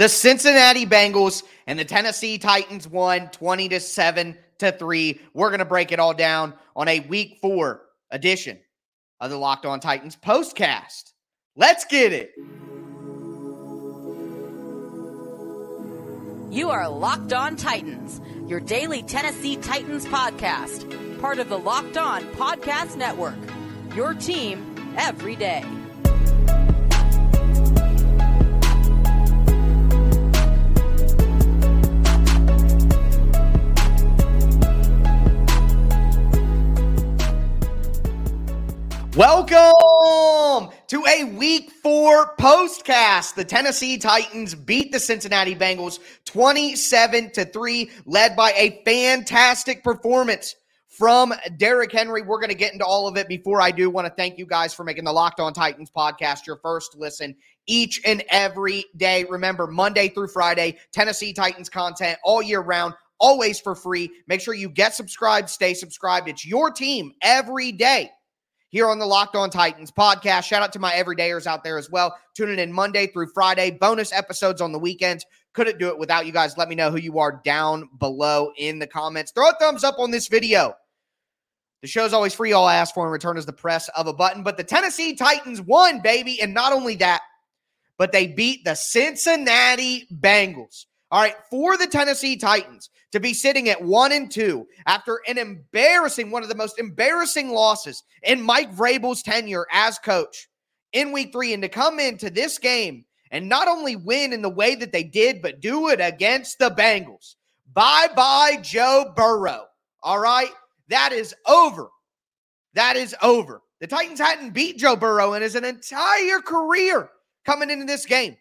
the Cincinnati Bengals and the Tennessee Titans won 20 to 7 to 3. We're going to break it all down on a week 4 edition of the Locked On Titans postcast. Let's get it. You are Locked On Titans, your daily Tennessee Titans podcast, part of the Locked On Podcast Network. Your team every day. Welcome to a week four postcast. The Tennessee Titans beat the Cincinnati Bengals 27 to 3, led by a fantastic performance from Derrick Henry. We're going to get into all of it. Before I do, want to thank you guys for making the Locked On Titans podcast your first listen each and every day. Remember, Monday through Friday, Tennessee Titans content all year round, always for free. Make sure you get subscribed, stay subscribed. It's your team every day here on the Locked On Titans podcast. Shout out to my everydayers out there as well, tuning in Monday through Friday. Bonus episodes on the weekends. Couldn't do it without you guys. Let me know who you are down below in the comments. Throw a thumbs up on this video. The show's always free. All I ask for in return is the press of a button. But the Tennessee Titans won, baby. And not only that, but they beat the Cincinnati Bengals. All right, for the Tennessee Titans to be sitting at one and two after an embarrassing, one of the most embarrassing losses in Mike Vrabel's tenure as coach in week three, and to come into this game and not only win in the way that they did, but do it against the Bengals. Bye bye, Joe Burrow. All right, that is over. That is over. The Titans hadn't beat Joe Burrow in his entire career coming into this game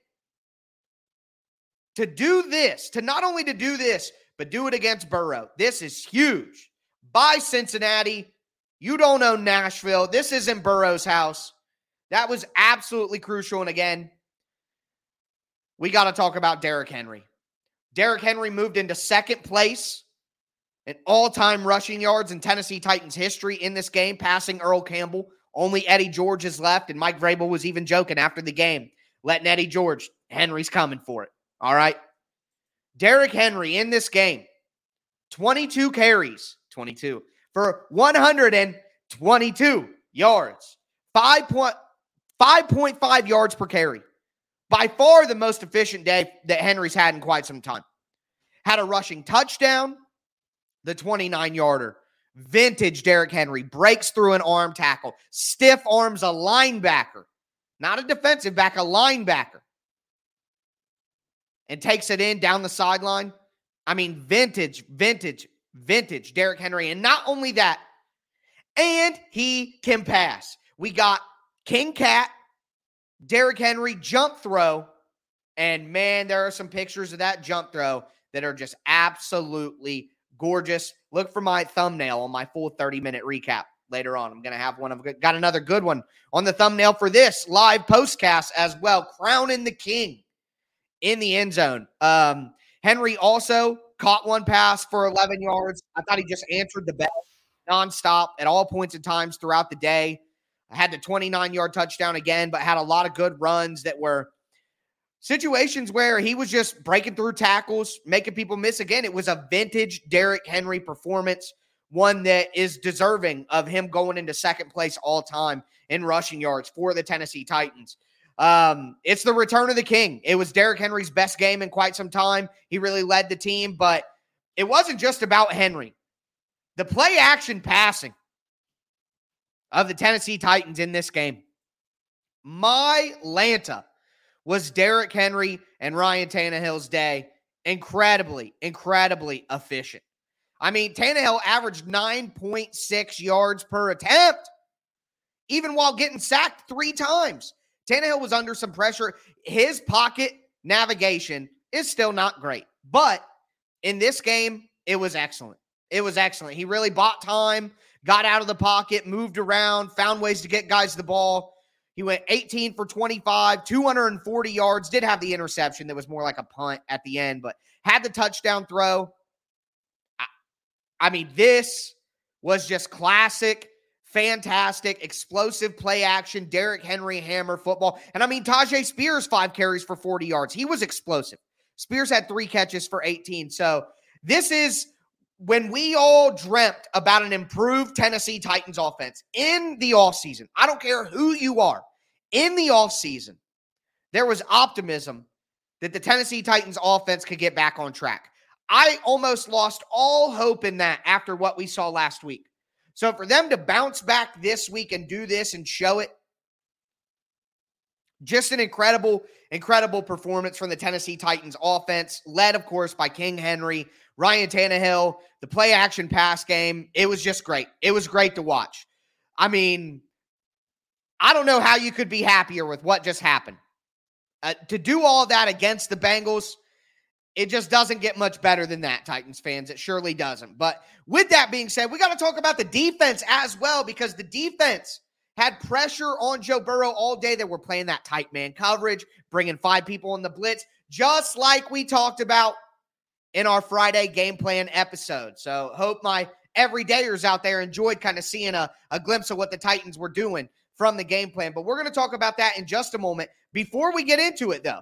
to do this, to not only to do this, but do it against Burrow. This is huge. By Cincinnati. You don't own Nashville. This isn't Burrow's house. That was absolutely crucial. And again, we got to talk about Derrick Henry. Derrick Henry moved into second place in all time rushing yards in Tennessee Titans history in this game, passing Earl Campbell. Only Eddie George is left. And Mike Vrabel was even joking after the game, letting Eddie George, Henry's coming for it. All right. Derrick Henry in this game, 22 carries, 22 for 122 yards, 5.5 yards per carry. By far the most efficient day that Henry's had in quite some time. Had a rushing touchdown, the 29 yarder. Vintage Derrick Henry breaks through an arm tackle, stiff arms a linebacker, not a defensive back, a linebacker and takes it in down the sideline. I mean, vintage, vintage, vintage Derrick Henry. And not only that, and he can pass. We got King Cat, Derrick Henry jump throw. And man, there are some pictures of that jump throw that are just absolutely gorgeous. Look for my thumbnail on my full 30 minute recap later on. I'm going to have one of got another good one on the thumbnail for this live postcast as well. Crowning the King in the end zone. Um, Henry also caught one pass for 11 yards. I thought he just answered the bell nonstop at all points and times throughout the day. I had the 29 yard touchdown again, but had a lot of good runs that were situations where he was just breaking through tackles, making people miss again. It was a vintage Derrick Henry performance, one that is deserving of him going into second place all time in rushing yards for the Tennessee Titans. Um, it's the return of the king. It was Derrick Henry's best game in quite some time. He really led the team, but it wasn't just about Henry. The play action passing of the Tennessee Titans in this game, my Lanta was Derrick Henry and Ryan Tannehill's day. Incredibly, incredibly efficient. I mean, Tannehill averaged 9.6 yards per attempt, even while getting sacked three times. Tannehill was under some pressure. His pocket navigation is still not great. But in this game, it was excellent. It was excellent. He really bought time, got out of the pocket, moved around, found ways to get guys the ball. He went 18 for 25, 240 yards, did have the interception that was more like a punt at the end, but had the touchdown throw. I, I mean, this was just classic, fantastic, explosive play action, Derrick Henry hammer football. And I mean, Tyjae Spears, five carries for 40 yards. He was explosive. Spears had three catches for 18. So this is when we all dreamt about an improved Tennessee Titans offense in the offseason. I don't care who you are. In the offseason, there was optimism that the Tennessee Titans offense could get back on track. I almost lost all hope in that after what we saw last week. So for them to bounce back this week and do this and show it, just an incredible, incredible performance from the Tennessee Titans offense, led, of course, by King Henry, Ryan Tannehill, the play action pass game. It was just great. It was great to watch. I mean, I don't know how you could be happier with what just happened. Uh, to do all that against the Bengals, it just doesn't get much better than that, Titans fans. It surely doesn't. But with that being said, we got to talk about the defense as well because the defense had pressure on Joe Burrow all day. They were playing that tight man coverage, bringing five people in the blitz, just like we talked about in our Friday game plan episode. So, hope my everydayers out there enjoyed kind of seeing a, a glimpse of what the Titans were doing from the game plan. But we're going to talk about that in just a moment. Before we get into it, though,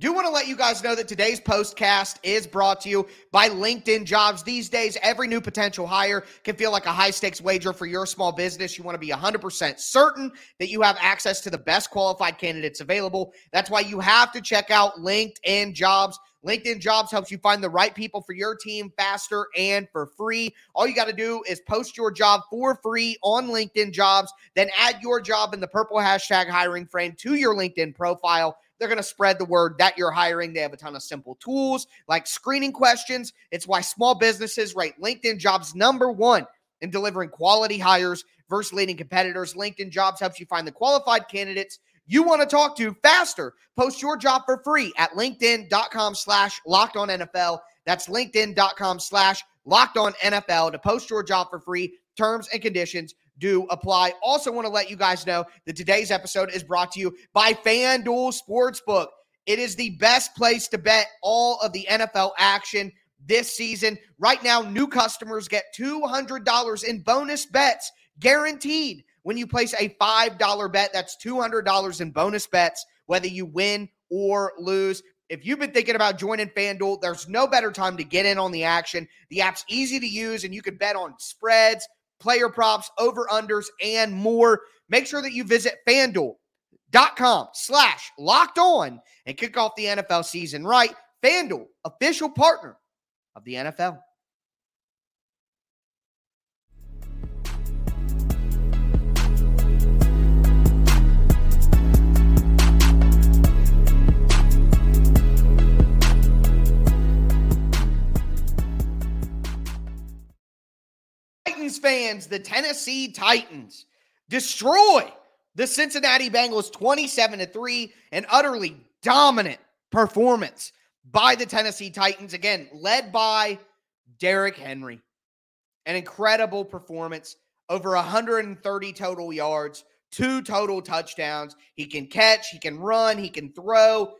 Do want to let you guys know that today's postcast is brought to you by LinkedIn Jobs. These days, every new potential hire can feel like a high stakes wager for your small business. You want to be 100% certain that you have access to the best qualified candidates available. That's why you have to check out LinkedIn Jobs. LinkedIn Jobs helps you find the right people for your team faster and for free. All you got to do is post your job for free on LinkedIn Jobs, then add your job in the purple hashtag hiring frame to your LinkedIn profile. They're going to spread the word that you're hiring. They have a ton of simple tools like screening questions. It's why small businesses rate LinkedIn jobs number one in delivering quality hires versus leading competitors. LinkedIn jobs helps you find the qualified candidates you want to talk to faster. Post your job for free at LinkedIn.com slash locked on NFL. That's LinkedIn.com slash locked on NFL to post your job for free. Terms and conditions do apply. Also, want to let you guys know that today's episode is brought to you by FanDuel Sportsbook. It is the best place to bet all of the NFL action this season. Right now, new customers get $200 in bonus bets guaranteed when you place a $5 bet. That's $200 in bonus bets, whether you win or lose. If you've been thinking about joining FanDuel, there's no better time to get in on the action. The app's easy to use, and you can bet on spreads player props, over unders, and more. Make sure that you visit fanduel.com slash locked on and kick off the NFL season right. FanDuel, official partner of the NFL. Titans fans, the Tennessee Titans destroy the Cincinnati Bengals 27 to 3, an utterly dominant performance by the Tennessee Titans. Again, led by Derrick Henry. An incredible performance, over 130 total yards, two total touchdowns. He can catch, he can run, he can throw.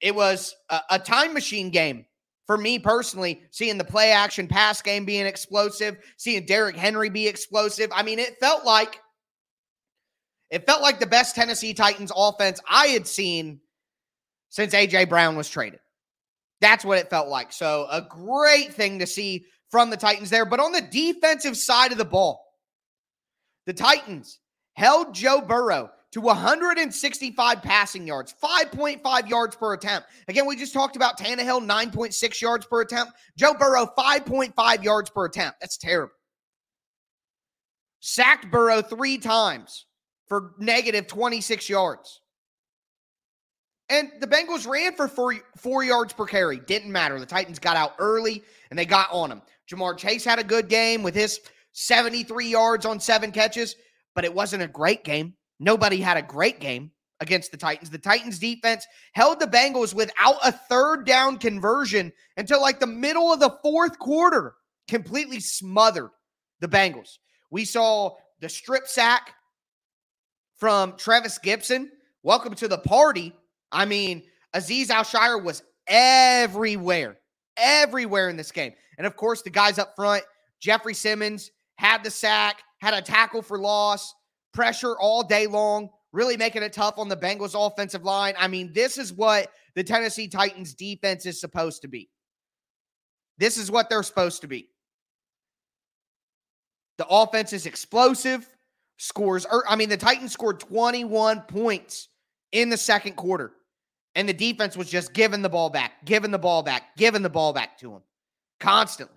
It was a, a time machine game for me personally, seeing the play action pass game being explosive, seeing Derrick Henry be explosive. I mean, it felt like it felt like the best Tennessee Titans offense I had seen since AJ Brown was traded. That's what it felt like. So, a great thing to see from the Titans there. But on the defensive side of the ball, the Titans held Joe Burrow to 165 passing yards, 5.5 yards per attempt. Again, we just talked about Tannehill, 9.6 yards per attempt. Joe Burrow, 5.5 yards per attempt. That's terrible. Sacked Burrow three times for negative 26 yards. And the Bengals ran for four, four yards per carry. Didn't matter. The Titans got out early and they got on him. Ja'Marr Chase had a good game with his 73 yards on seven catches, but it wasn't a great game. Nobody had a great game. against the Titans. The Titans defense held the Bengals without a third down conversion until like the middle of the fourth quarter, completely smothered the Bengals. We saw the strip sack from Trevis Gipson. Welcome to the party. I mean, Azeez Al was everywhere, everywhere in this game. And of course, the guys up front, Jeffery Simmons had the sack, had a tackle for loss, pressure all day long, really making it tough on the Bengals offensive line. I mean, this is what the Tennessee Titans defense is supposed to be. This is what they're supposed to be. The offense is explosive, scores. Er, I mean, the Titans scored 21 points in the second quarter, and the defense was just giving the ball back, giving the ball back, giving the ball back to them constantly.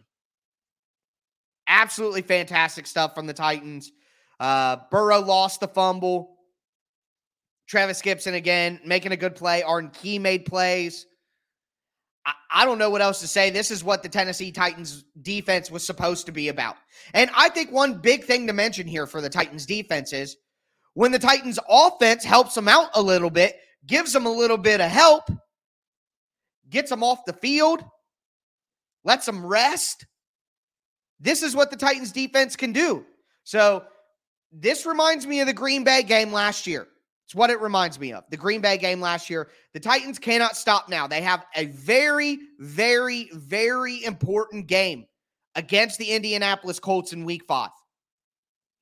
Absolutely fantastic stuff from the Titans. Uh, Burrow lost the fumble. Travis Gipson again making a good play. Arden Key made plays. I, I don't know what else to say. This is what the Tennessee Titans defense was supposed to be about. And I think one big thing to mention here for the Titans defense is when the Titans offense helps them out a little bit, gives them a little bit of help, gets them off the field, lets them rest. This is what the Titans defense can do. So this reminds me of the Green Bay game last year. It's what it reminds me of. The Green Bay game last year. The Titans cannot stop now. They have a very, very, very important game against the Indianapolis Colts in week five.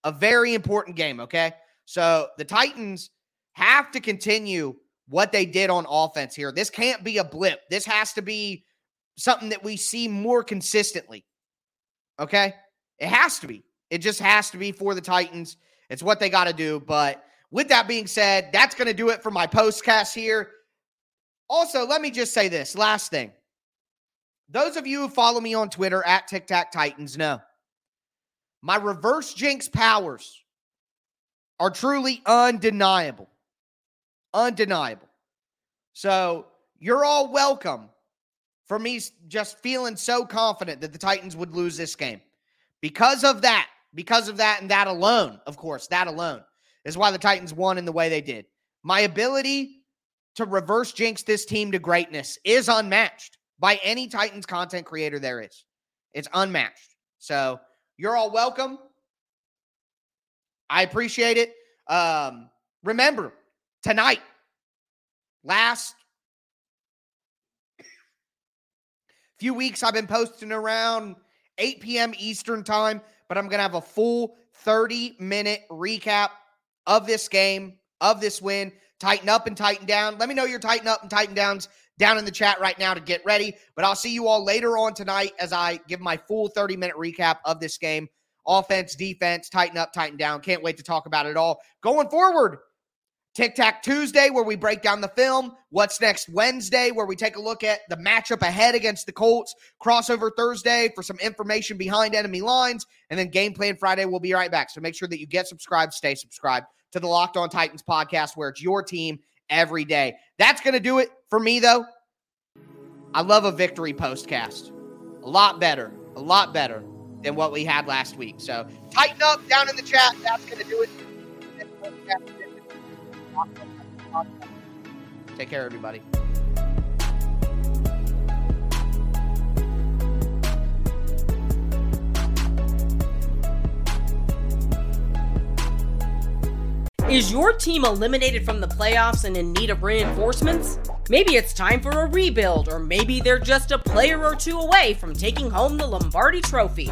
A very important game, okay? So the Titans have to continue what they did on offense here. This can't be a blip. This has to be something that we see more consistently. Okay? It has to be. It just has to be for the Titans. It's what they got to do. But with that being said, that's going to do it for my postcast here. Also, let me just say this last thing. Those of you who follow me on Twitter at Tic Tac Titans know my reverse jinx powers are truly undeniable. Undeniable. So you're all welcome for me just feeling so confident that the Titans would lose this game. Because of that, because of that and that alone, of course, that alone is why the Titans won in the way they did. My ability to reverse jinx this team to greatness is unmatched by any Titans content creator there is. It's unmatched. So you're all welcome. I appreciate it. Um, remember, tonight, last few weeks, I've been posting around 8 p.m. Eastern time, but I'm going to have a full 30 minute recap of this game, of this win. Tighten up and tighten down. Let me know your tighten up and tighten downs down in the chat right now to get ready. But I'll see you all later on tonight as I give my full 30 minute recap of this game. Offense, defense, tighten up, tighten down. Can't wait to talk about it all. Going forward, Tic Tac Tuesday, where we break down the film. What's next Wednesday, where we take a look at the matchup ahead against the Colts. Crossover Thursday for some information behind enemy lines. And then Game Plan Friday, we'll be right back. So make sure that you get subscribed, stay subscribed to the Locked On Titans podcast, where it's your team every day. That's going to do it for me, though. I love a victory postcast. A lot better, a lot better than what we had last week. So tighten up down in the chat. That's going to do it. Take care, everybody. Is your team eliminated from the playoffs and in need of reinforcements? Maybe it's time for a rebuild, or maybe they're just a player or two away from taking home the Lombardi Trophy.